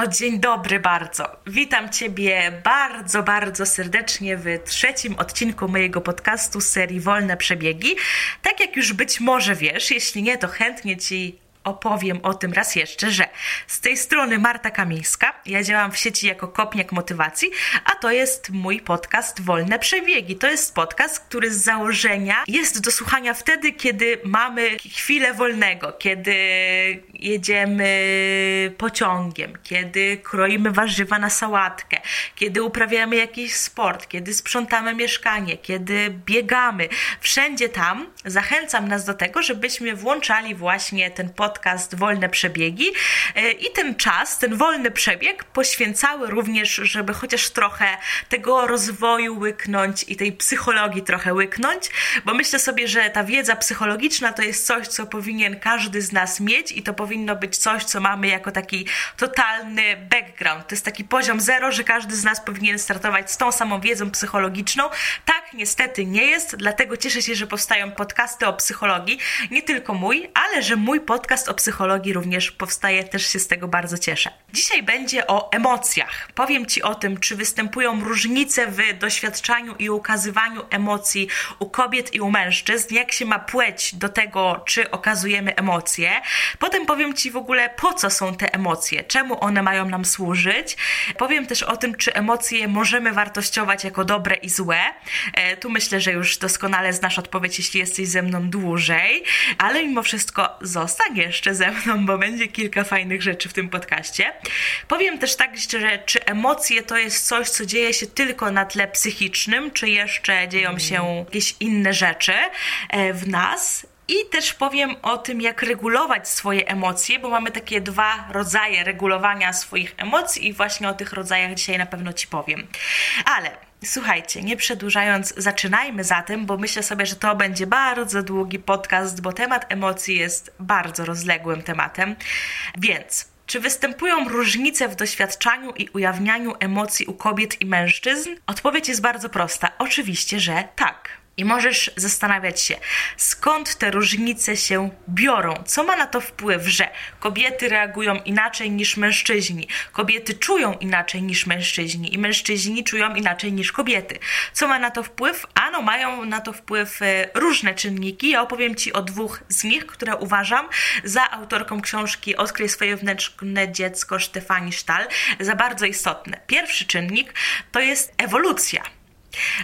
No dzień dobry bardzo. Witam Ciebie bardzo, bardzo serdecznie w trzecim odcinku mojego podcastu serii Wolne Przebiegi. Tak jak już być może wiesz, jeśli nie, to chętnie Ci opowiem o tym raz jeszcze, że z tej strony Marta Kamińska, ja działam w sieci jako kopniak motywacji, a to jest mój podcast Wolne Przebiegi. To jest podcast, który z założenia jest do słuchania wtedy, kiedy mamy chwilę wolnego, kiedy jedziemy pociągiem, kiedy kroimy warzywa na sałatkę, kiedy uprawiamy jakiś sport, kiedy sprzątamy mieszkanie, kiedy biegamy. Wszędzie tam zachęcam nas do tego, żebyśmy włączali właśnie ten podcast Wolne Przebiegi e, i ten czas, ten wolny przebieg poświęcały również, żeby chociaż trochę tego rozwoju łyknąć i tej psychologii trochę łyknąć, bo myślę sobie, że ta wiedza psychologiczna to jest coś, co powinien każdy z nas mieć i to powinno być coś, co mamy jako taki totalny background. To jest taki poziom zero, że każdy z nas powinien startować z tą samą wiedzą psychologiczną. Tak niestety nie jest, dlatego cieszę się, że powstają podcasty o psychologii, nie tylko mój, ale że mój podcast podcast o psychologii również powstaje, też się z tego bardzo cieszę. Dzisiaj będzie o emocjach. Powiem Ci o tym, czy występują różnice w doświadczaniu i ukazywaniu emocji u kobiet i u mężczyzn, jak się ma płeć do tego, czy okazujemy emocje. Potem powiem Ci w ogóle, po co są te emocje, czemu one mają nam służyć. Powiem też o tym, czy emocje możemy wartościować jako dobre i złe. E, tu myślę, że już doskonale znasz odpowiedź, jeśli jesteś ze mną dłużej, ale mimo wszystko zostaniesz jeszcze ze mną, bo będzie kilka fajnych rzeczy w tym podcaście. Powiem też tak szczerze, czy emocje to jest coś, co dzieje się tylko na tle psychicznym, czy jeszcze dzieją się jakieś inne rzeczy e, w nas. I też powiem o tym, jak regulować swoje emocje, bo mamy takie dwa rodzaje regulowania swoich emocji, i właśnie o tych rodzajach dzisiaj na pewno Ci powiem. Ale Słuchajcie, nie przedłużając, zaczynajmy zatem, bo myślę sobie, że to będzie bardzo długi podcast, bo temat emocji jest bardzo rozległym tematem. Więc czy występują różnice w doświadczaniu i ujawnianiu emocji u kobiet i mężczyzn? Odpowiedź jest bardzo prosta. Oczywiście, że tak. I możesz zastanawiać się, skąd te różnice się biorą, co ma na to wpływ, że kobiety reagują inaczej niż mężczyźni, kobiety czują inaczej niż mężczyźni i mężczyźni czują inaczej niż kobiety. Co ma na to wpływ? Ano, mają na to wpływ e, różne czynniki. Ja opowiem Ci o dwóch z nich, które uważam za autorką książki Odkryj swoje wnętrzne dziecko Stefani Sztal za bardzo istotne. Pierwszy czynnik to jest ewolucja.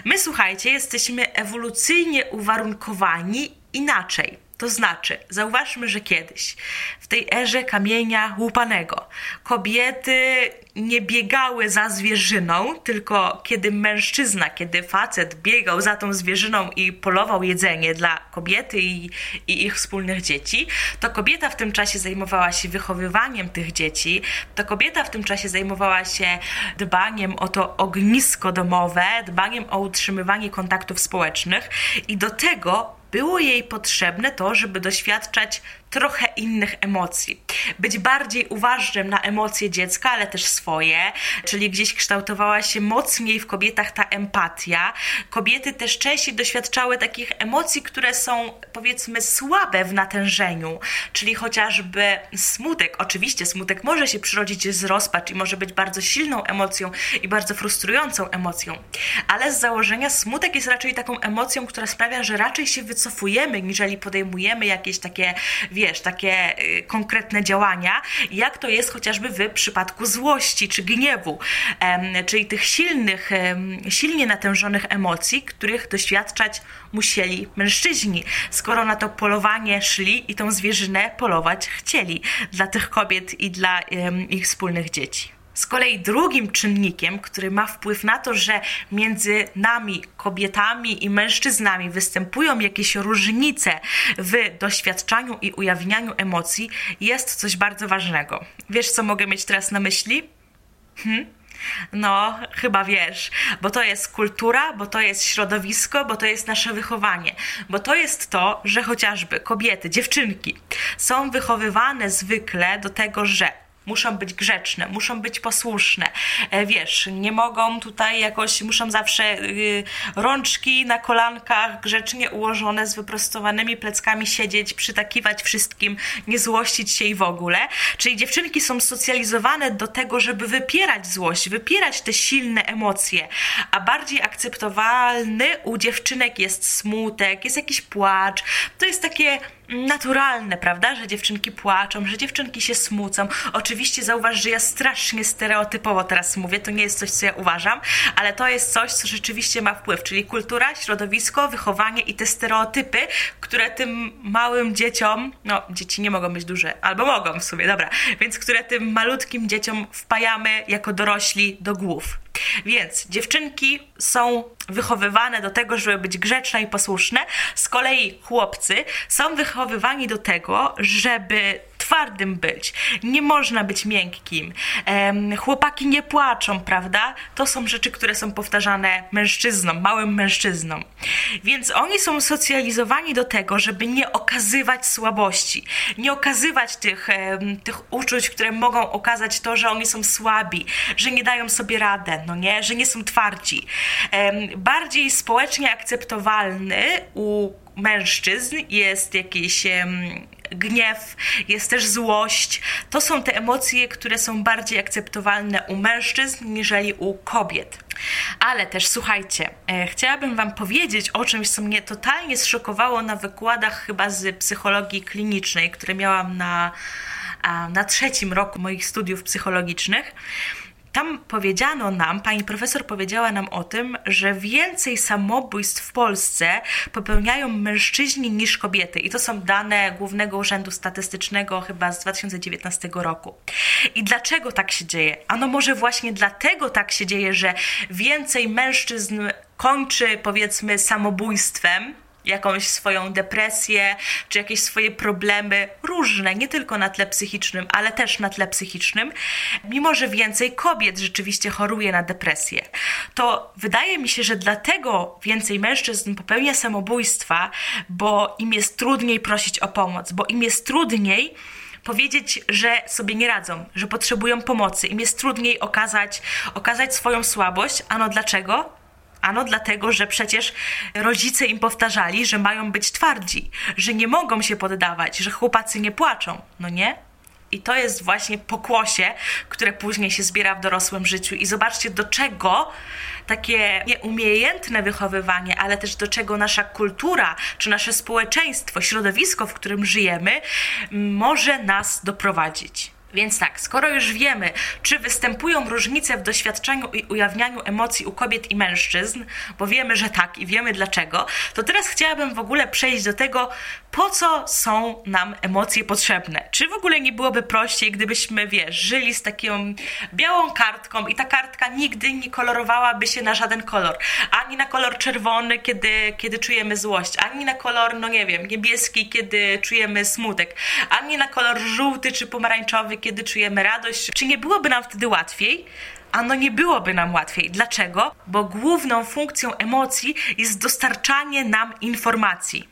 My, słuchajcie, jesteśmy ewolucyjnie uwarunkowani inaczej. To znaczy, zauważmy, że kiedyś, w tej erze kamienia łupanego, kobiety nie biegały za zwierzyną, tylko kiedy mężczyzna, kiedy facet biegał za tą zwierzyną i polował jedzenie dla kobiety i, i ich wspólnych dzieci, to kobieta w tym czasie zajmowała się wychowywaniem tych dzieci, to kobieta w tym czasie zajmowała się dbaniem o to ognisko domowe, dbaniem o utrzymywanie kontaktów społecznych i do tego było jej potrzebne to, żeby doświadczać trochę innych emocji. Być bardziej uważnym na emocje dziecka, ale też swoje, czyli gdzieś kształtowała się mocniej w kobietach ta empatia. Kobiety też częściej doświadczały takich emocji, które są powiedzmy słabe w natężeniu, czyli chociażby smutek. Oczywiście smutek może się przyrodzić z rozpacz i może być bardzo silną emocją i bardzo frustrującą emocją, ale z założenia smutek jest raczej taką emocją, która sprawia, że raczej się wycofujemy, niżeli podejmujemy jakieś takie wiesz, takie y, konkretne działania, jak to jest chociażby w przypadku złości czy gniewu, czyli tych silnych, silnie natężonych emocji, których doświadczać musieli mężczyźni, skoro na to polowanie szli i tą zwierzynę polować chcieli dla tych kobiet i dla ich wspólnych dzieci. Z kolei drugim czynnikiem, który ma wpływ na to, że między nami, kobietami i mężczyznami występują jakieś różnice w doświadczaniu i ujawnianiu emocji, jest coś bardzo ważnego. Wiesz, co mogę mieć teraz na myśli? Hm? No, chyba wiesz, bo to jest kultura, bo to jest środowisko, bo to jest nasze wychowanie, bo to jest to, że chociażby kobiety, dziewczynki są wychowywane zwykle do tego, że muszą być grzeczne, muszą być posłuszne. E, wiesz, nie mogą tutaj jakoś, muszą zawsze y, rączki na kolankach grzecznie ułożone z wyprostowanymi pleckami siedzieć, przytakiwać wszystkim, nie złościć się i w ogóle. Czyli dziewczynki są socjalizowane do tego, żeby wypierać złość, wypierać te silne emocje, a bardziej akceptowalny u dziewczynek jest smutek, jest jakiś płacz. To jest takie naturalne, prawda, że dziewczynki płaczą, że dziewczynki się smucą. Oczywiście zauważ, że ja strasznie stereotypowo teraz mówię, to nie jest coś, co ja uważam, ale to jest coś, co rzeczywiście ma wpływ, czyli kultura, środowisko, wychowanie i te stereotypy, które tym małym dzieciom, no dzieci nie mogą być duże, albo mogą w sumie, dobra, więc które tym malutkim dzieciom wpajamy jako dorośli do głów. Więc dziewczynki są wychowywane do tego, żeby być grzeczne i posłuszne, z kolei chłopcy są wychowywani do tego, żeby twardym być. Nie można być miękkim. chłopaki nie płaczą, prawda? To są rzeczy, które są powtarzane mężczyznom, małym mężczyznom. Więc oni są socjalizowani do tego, żeby nie okazywać słabości, nie okazywać tych, tych uczuć, które mogą okazać to, że oni są słabi, że nie dają sobie radę, no nie? Że nie są twardzi. Bardziej społecznie akceptowalny u mężczyzn jest jakiś gniew, jest też złość. To są te emocje, które są bardziej akceptowalne u mężczyzn niżeli u kobiet. Ale też słuchajcie, e, chciałabym Wam powiedzieć o czymś, co mnie totalnie zszokowało na wykładach chyba z psychologii klinicznej, które miałam na, na trzecim roku moich studiów psychologicznych tam powiedziano nam, pani profesor powiedziała nam o tym, że więcej samobójstw w Polsce popełniają mężczyźni niż kobiety. I to są dane Głównego Urzędu Statystycznego chyba z 2019 roku. I dlaczego tak się dzieje? Ano może właśnie dlatego tak się dzieje, że więcej mężczyzn kończy powiedzmy samobójstwem, jakąś swoją depresję, czy jakieś swoje problemy różne, nie tylko na tle psychicznym, ale też na tle psychicznym, mimo że więcej kobiet rzeczywiście choruje na depresję. To wydaje mi się, że dlatego więcej mężczyzn popełnia samobójstwa, bo im jest trudniej prosić o pomoc, bo im jest trudniej powiedzieć, że sobie nie radzą, że potrzebują pomocy. Im jest trudniej okazać, okazać swoją słabość. Ano dlaczego? Ano dlatego, że przecież rodzice im powtarzali, że mają być twardzi, że nie mogą się poddawać, że chłopacy nie płaczą, no nie? I to jest właśnie pokłosie, które później się zbiera w dorosłym życiu. I zobaczcie, do czego takie nieumiejętne wychowywanie, ale też do czego nasza kultura, czy nasze społeczeństwo, środowisko, w którym żyjemy, może nas doprowadzić. Więc tak, skoro już wiemy, czy występują różnice w doświadczeniu i ujawnianiu emocji u kobiet i mężczyzn, bo wiemy, że tak i wiemy dlaczego, to teraz chciałabym w ogóle przejść do tego, po co są nam emocje potrzebne. Czy w ogóle nie byłoby prościej, gdybyśmy, wiesz, żyli z taką białą kartką i ta kartka nigdy nie kolorowałaby się na żaden kolor. Ani na kolor czerwony, kiedy, kiedy czujemy złość, ani na kolor, no nie wiem, niebieski, kiedy czujemy smutek, ani na kolor żółty czy pomarańczowy, kiedy czujemy radość. Czy nie byłoby nam wtedy łatwiej? Ano nie byłoby nam łatwiej. Dlaczego? Bo główną funkcją emocji jest dostarczanie nam informacji.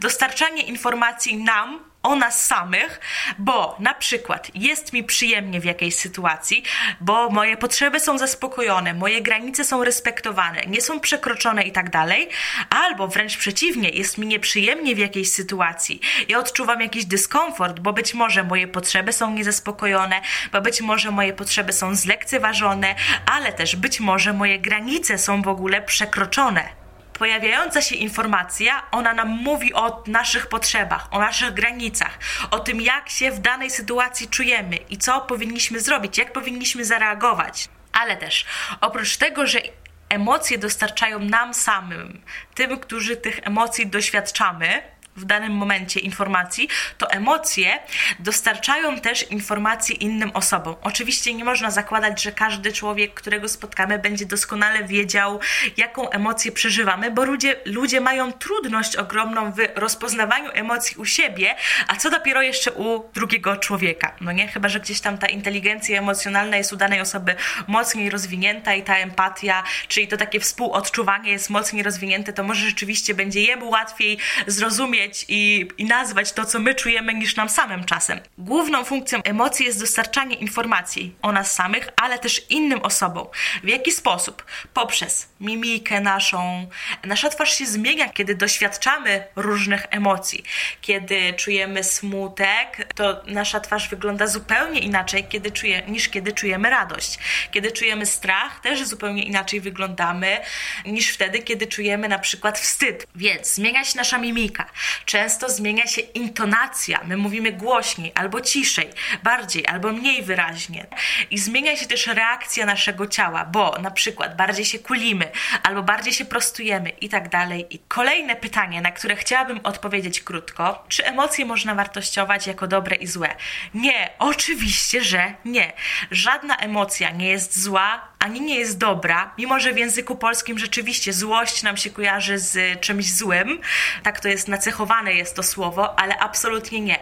Dostarczanie informacji nam o nas samych, bo na przykład jest mi przyjemnie w jakiejś sytuacji, bo moje potrzeby są zaspokojone, moje granice są respektowane, nie są przekroczone i tak dalej, albo wręcz przeciwnie, jest mi nieprzyjemnie w jakiejś sytuacji. Ja odczuwam jakiś dyskomfort, bo być może moje potrzeby są niezaspokojone, bo być może moje potrzeby są zlekceważone, ale też być może moje granice są w ogóle przekroczone pojawiająca się informacja, ona nam mówi o naszych potrzebach, o naszych granicach, o tym, jak się w danej sytuacji czujemy i co powinniśmy zrobić, jak powinniśmy zareagować. Ale też oprócz tego, że emocje dostarczają nam samym, tym, którzy tych emocji doświadczamy, w danym momencie informacji, to emocje dostarczają też informacji innym osobom. Oczywiście nie można zakładać, że każdy człowiek, którego spotkamy, będzie doskonale wiedział, jaką emocję przeżywamy, bo ludzie, ludzie mają trudność ogromną w rozpoznawaniu emocji u siebie, a co dopiero jeszcze u drugiego człowieka. No nie? Chyba, że gdzieś tam ta inteligencja emocjonalna jest u danej osoby mocniej rozwinięta i ta empatia, czyli to takie współodczuwanie jest mocniej rozwinięte, to może rzeczywiście będzie jemu łatwiej zrozumieć, powiedzieć i, i nazwać to, co my czujemy, niż nam samym czasem. Główną funkcją emocji jest dostarczanie informacji o nas samych, ale też innym osobom. W jaki sposób? Poprzez mimikę naszą. Nasza twarz się zmienia, kiedy doświadczamy różnych emocji. Kiedy czujemy smutek, to nasza twarz wygląda zupełnie inaczej kiedy czuje, niż kiedy czujemy radość. Kiedy czujemy strach, też zupełnie inaczej wyglądamy niż wtedy, kiedy czujemy na przykład wstyd. Więc zmienia się nasza mimika. Często zmienia się intonacja. My mówimy głośniej albo ciszej, bardziej albo mniej wyraźnie. I zmienia się też reakcja naszego ciała, bo na przykład bardziej się kulimy albo bardziej się prostujemy i tak dalej. I kolejne pytanie, na które chciałabym odpowiedzieć krótko. Czy emocje można wartościować jako dobre i złe? Nie, oczywiście, że nie. Żadna emocja nie jest zła, ani nie jest dobra, mimo że w języku polskim rzeczywiście złość nam się kojarzy z czymś złym, tak to jest nacechowane jest to słowo, ale absolutnie nie.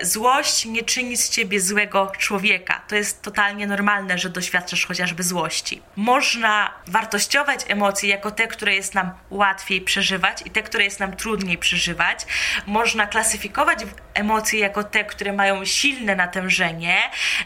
Złość nie czyni z ciebie złego człowieka. To jest totalnie normalne, że doświadczasz chociażby złości. Można wartościować emocje jako te, które jest nam łatwiej przeżywać i te, które jest nam trudniej przeżywać. Można klasyfikować emocje jako te, które mają silne natężenie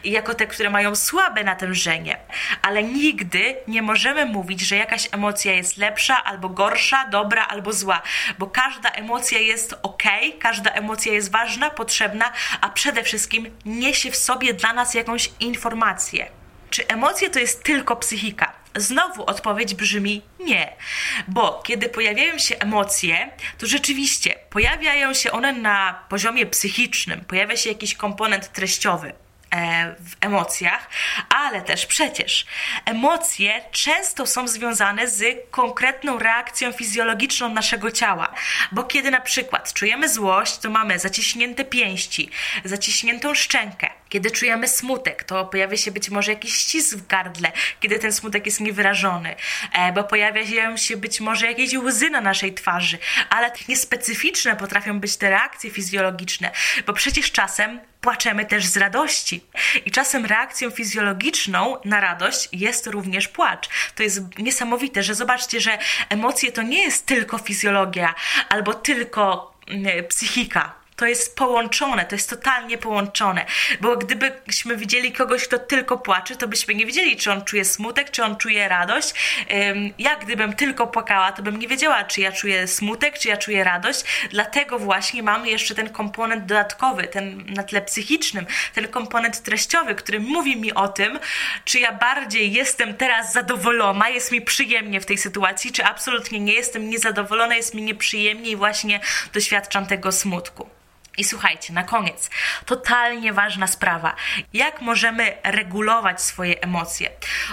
i jako te, które mają słabe natężenie, ale nigdy nie możemy mówić, że jakaś emocja jest lepsza albo gorsza, dobra albo zła, bo każda emocja jest ok, każda emocja jest ważna, potrzebna, a przede wszystkim niesie w sobie dla nas jakąś informację. Czy emocje to jest tylko psychika? Znowu odpowiedź brzmi nie, bo kiedy pojawiają się emocje, to rzeczywiście pojawiają się one na poziomie psychicznym, pojawia się jakiś komponent treściowy. E, w emocjach, ale też przecież emocje często są związane z konkretną reakcją fizjologiczną naszego ciała, bo kiedy na przykład czujemy złość, to mamy zaciśnięte pięści, zaciśniętą szczękę. Kiedy czujemy smutek, to pojawia się być może jakiś ścisk w gardle, kiedy ten smutek jest niewyrażony, e, bo pojawia się być może jakieś łzy na naszej twarzy, ale niespecyficzne potrafią być te reakcje fizjologiczne, bo przecież czasem płaczemy też z radości. I czasem reakcją fizjologiczną na radość jest również płacz. To jest niesamowite, że zobaczcie, że emocje to nie jest tylko fizjologia albo tylko mm, psychika to jest połączone, to jest totalnie połączone. Bo gdybyśmy widzieli kogoś, kto tylko płacze, to byśmy nie wiedzieli, czy on czuje smutek, czy on czuje radość. Ja gdybym tylko płakała, to bym nie wiedziała, czy ja czuję smutek, czy ja czuję radość. Dlatego właśnie mamy jeszcze ten komponent dodatkowy, ten na tle psychicznym, ten komponent treściowy, który mówi mi o tym, czy ja bardziej jestem teraz zadowolona, jest mi przyjemnie w tej sytuacji, czy absolutnie nie jestem niezadowolona, jest mi nieprzyjemnie i właśnie doświadczam tego smutku. I słuchajcie, na koniec, totalnie ważna sprawa. Jak możemy regulować swoje emocje?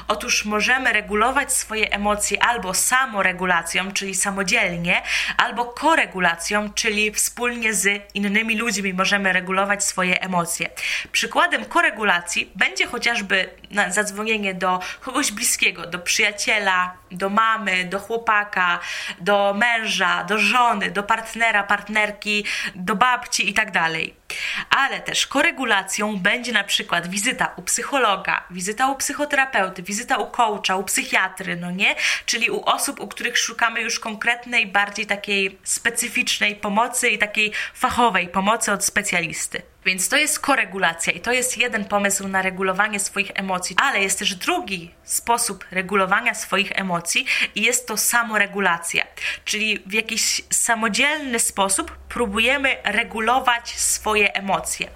Otóż możemy regulować swoje emocje albo samoregulacją, czyli samodzielnie, albo koregulacją, czyli wspólnie z innymi ludźmi możemy regulować swoje emocje. Przykładem koregulacji będzie chociażby zadzwonienie do kogoś bliskiego, do przyjaciela, do mamy, do chłopaka, do męża, do żony, do partnera, partnerki, do babci tak dalej. Ale też koregulacją będzie na przykład wizyta u psychologa, wizyta u psychoterapeuty, wizyta u coacha, u psychiatry, no nie? Czyli u osób, u których szukamy już konkretnej, bardziej takiej specyficznej pomocy i takiej fachowej pomocy od specjalisty. Więc to jest koregulacja i to jest jeden pomysł na regulowanie swoich emocji, ale jest też drugi sposób regulowania swoich emocji i jest to samoregulacja, czyli w jakiś samodzielny sposób próbujemy regulować swoje emocje.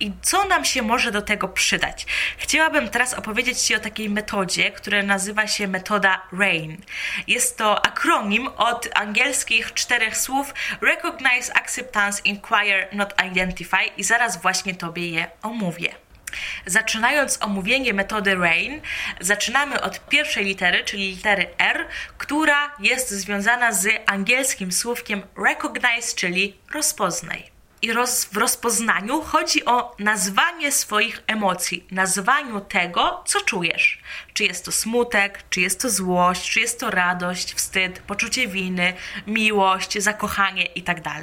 I co nam się może do tego przydać? Chciałabym teraz opowiedzieć Ci o takiej metodzie, która nazywa się metoda RAIN. Jest to akronim od angielskich czterech słów Recognize, Acceptance, Inquire, Not Identify i zaraz właśnie Tobie je omówię. Zaczynając omówienie metody RAIN, zaczynamy od pierwszej litery, czyli litery R, która jest związana z angielskim słówkiem recognize, czyli rozpoznaj. I roz, w rozpoznaniu chodzi o nazwanie swoich emocji, nazwaniu tego, co czujesz. Czy jest to smutek, czy jest to złość, czy jest to radość, wstyd, poczucie winy, miłość, zakochanie itd. Tak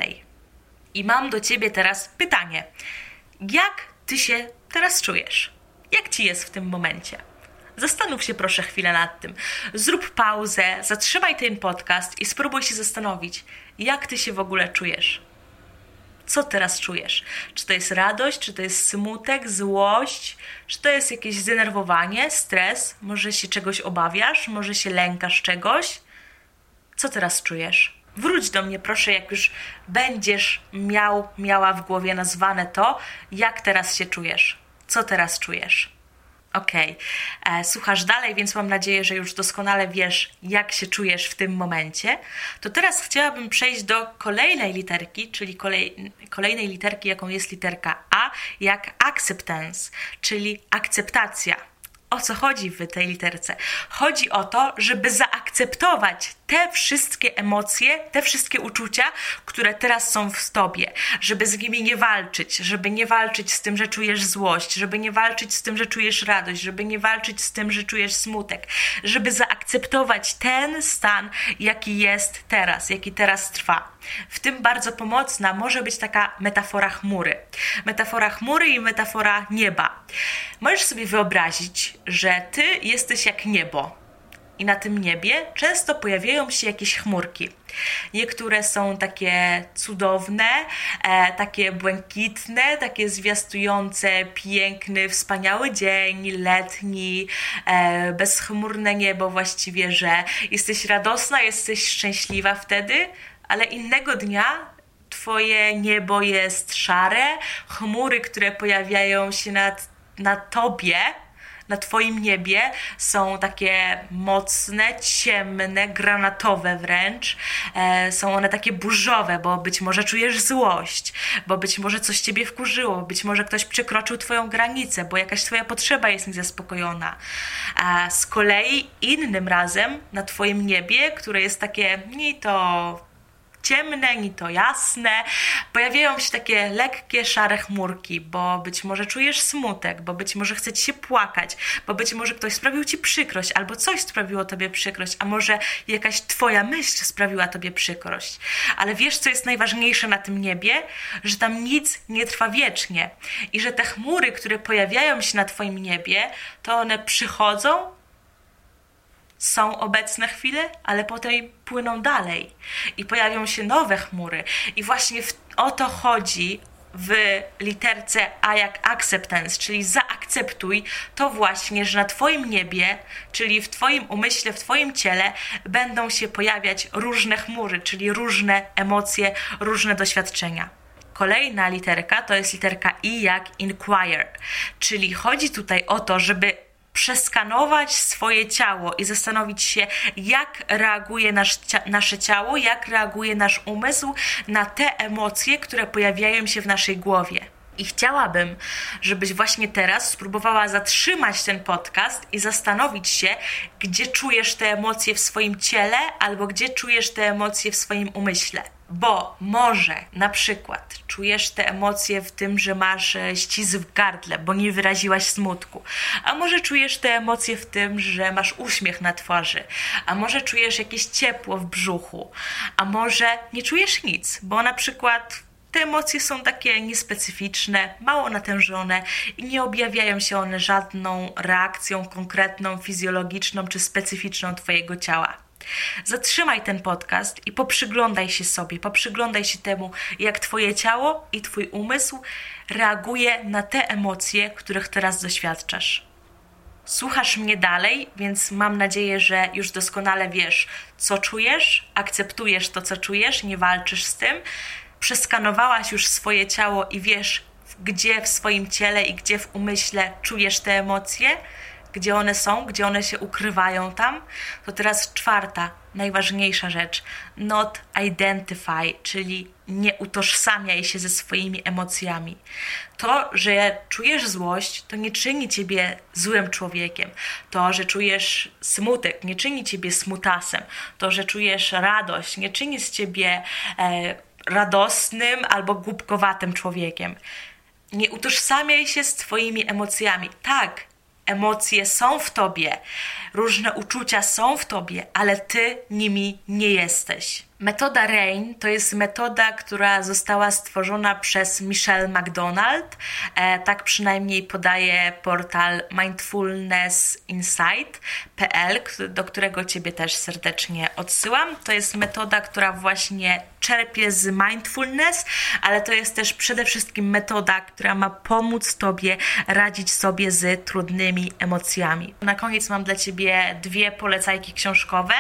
I mam do ciebie teraz pytanie: jak ty się teraz czujesz? Jak ci jest w tym momencie? Zastanów się proszę chwilę nad tym. Zrób pauzę, zatrzymaj ten podcast i spróbuj się zastanowić, jak ty się w ogóle czujesz. Co teraz czujesz? Czy to jest radość, czy to jest smutek, złość, czy to jest jakieś zdenerwowanie, stres? Może się czegoś obawiasz, może się lękasz czegoś? Co teraz czujesz? Wróć do mnie, proszę, jak już będziesz miał, miała w głowie nazwane to, jak teraz się czujesz. Co teraz czujesz? Okej, okay. E, słuchasz dalej, więc mam nadzieję, że już doskonale wiesz, jak się czujesz w tym momencie. To teraz chciałabym przejść do kolejnej literki, czyli kolej, kolejnej literki, jaką jest literka A, jak acceptance, czyli akceptacja o co chodzi w tej literce? Chodzi o to, żeby zaakceptować te wszystkie emocje, te wszystkie uczucia, które teraz są w tobie, żeby z nimi nie walczyć, żeby nie walczyć z tym, że czujesz złość, żeby nie walczyć z tym, że czujesz radość, żeby nie walczyć z tym, że czujesz smutek, żeby zaakceptować ten stan, jaki jest teraz, jaki teraz trwa. W tym bardzo pomocna może być taka metafora chmury. Metafora chmury i metafora nieba. Możesz sobie wyobrazić, że ty jesteś jak niebo i na tym niebie często pojawiają się jakieś chmurki. Niektóre są takie cudowne, e, takie błękitne, takie zwiastujące piękny, wspaniały dzień, letni, e, bezchmurne niebo właściwie, że jesteś radosna, jesteś szczęśliwa wtedy, ale innego dnia Twoje niebo jest szare, chmury, które pojawiają się nad, na Tobie, na Twoim niebie są takie mocne, ciemne, granatowe wręcz. E, są one takie burzowe, bo być może czujesz złość, bo być może coś Ciebie wkurzyło, być może ktoś przekroczył Twoją granicę, bo jakaś Twoja potrzeba jest niezaspokojona. A z kolei innym razem na Twoim niebie, które jest takie ni to ciemne, ni to jasne. Pojawiają się takie lekkie, szare chmurki, bo być może czujesz smutek, bo być może chce ci się płakać, bo być może ktoś sprawił ci przykrość, albo coś sprawiło tobie przykrość, a może jakaś twoja myśl sprawiła tobie przykrość. Ale wiesz, co jest najważniejsze na tym niebie? Że tam nic nie trwa wiecznie i że te chmury, które pojawiają się na twoim niebie, to one przychodzą są obecne chwile, ale potem płyną dalej i pojawią się nowe chmury. I właśnie w, o to chodzi w literce A jak acceptance, czyli zaakceptuj to właśnie, że na Twoim niebie, czyli w Twoim umyśle, w Twoim ciele będą się pojawiać różne chmury, czyli różne emocje, różne doświadczenia. Kolejna literka to jest literka I jak inquire, czyli chodzi tutaj o to, żeby przeskanować swoje ciało i zastanowić się, jak reaguje nasz, nasze ciało, jak reaguje nasz umysł na te emocje, które pojawiają się w naszej głowie. I chciałabym, żebyś właśnie teraz spróbowała zatrzymać ten podcast i zastanowić się, gdzie czujesz te emocje w swoim ciele albo gdzie czujesz te emocje w swoim umyśle. Bo może na przykład czujesz te emocje w tym, że masz e, ścisk w gardle, bo nie wyraziłaś smutku. A może czujesz te emocje w tym, że masz uśmiech na twarzy. A może czujesz jakieś ciepło w brzuchu. A może nie czujesz nic, bo na przykład te emocje są takie niespecyficzne, mało natężone i nie objawiają się one żadną reakcją konkretną, fizjologiczną czy specyficzną Twojego ciała. Zatrzymaj ten podcast i poprzyglądaj się sobie, poprzyglądaj się temu, jak Twoje ciało i Twój umysł reaguje na te emocje, których teraz doświadczasz. Słuchasz mnie dalej, więc mam nadzieję, że już doskonale wiesz, co czujesz, akceptujesz to, co czujesz, nie walczysz z tym. Przeskanowałaś już swoje ciało i wiesz, gdzie w swoim ciele i gdzie w umyśle czujesz te emocje gdzie one są, gdzie one się ukrywają tam, to teraz czwarta, najważniejsza rzecz. Not identify, czyli nie utożsamiaj się ze swoimi emocjami. To, że czujesz złość, to nie czyni ciebie złym człowiekiem. To, że czujesz smutek, nie czyni ciebie smutasem. To, że czujesz radość, nie czyni z ciebie e, radosnym albo głupkowatym człowiekiem. Nie utożsamiaj się z Twoimi emocjami. Tak, Emocje są w tobie, różne uczucia są w tobie, ale ty nimi nie jesteś. Metoda RAIN to jest metoda, która została stworzona przez Michelle McDonald. E, tak przynajmniej podaje portal mindfulnessinsight.pl, do którego Ciebie też serdecznie odsyłam. To jest metoda, która właśnie czerpie z mindfulness, ale to jest też przede wszystkim metoda, która ma pomóc Tobie radzić sobie z trudnymi emocjami. Na koniec mam dla Ciebie dwie polecajki książkowe.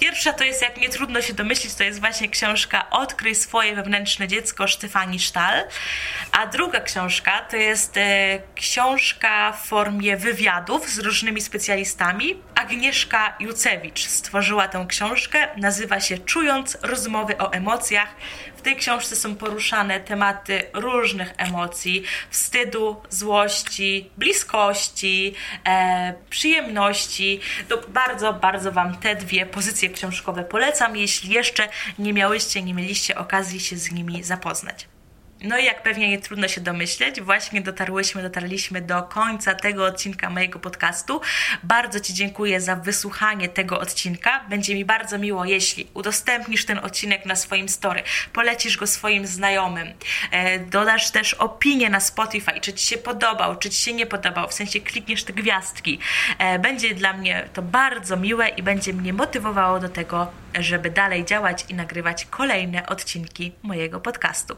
Pierwsza to jest, jak nie trudno się domyślić, to jest właśnie książka Odkryj swoje wewnętrzne dziecko Stefani Sztal, a druga książka to jest e, książka w formie wywiadów z różnymi specjalistami. Agnieszka Jucewicz stworzyła tę książkę, nazywa się Czując rozmowy o emocjach. Tej książce są poruszane tematy różnych emocji: wstydu, złości, bliskości, e, przyjemności. To bardzo, bardzo Wam te dwie pozycje książkowe polecam, jeśli jeszcze nie miałyście, nie mieliście okazji się z nimi zapoznać. No i jak pewnie nie trudno się domyśleć, właśnie dotarłyśmy, dotarliśmy do końca tego odcinka mojego podcastu. Bardzo Ci dziękuję za wysłuchanie tego odcinka. Będzie mi bardzo miło, jeśli udostępnisz ten odcinek na swoim story, polecisz go swoim znajomym, e, dodasz też opinię na Spotify, czy Ci się podobał, czy Ci się nie podobał, w sensie klikniesz te gwiazdki. E, będzie dla mnie to bardzo miłe i będzie mnie motywowało do tego, żeby dalej działać i nagrywać kolejne odcinki mojego podcastu.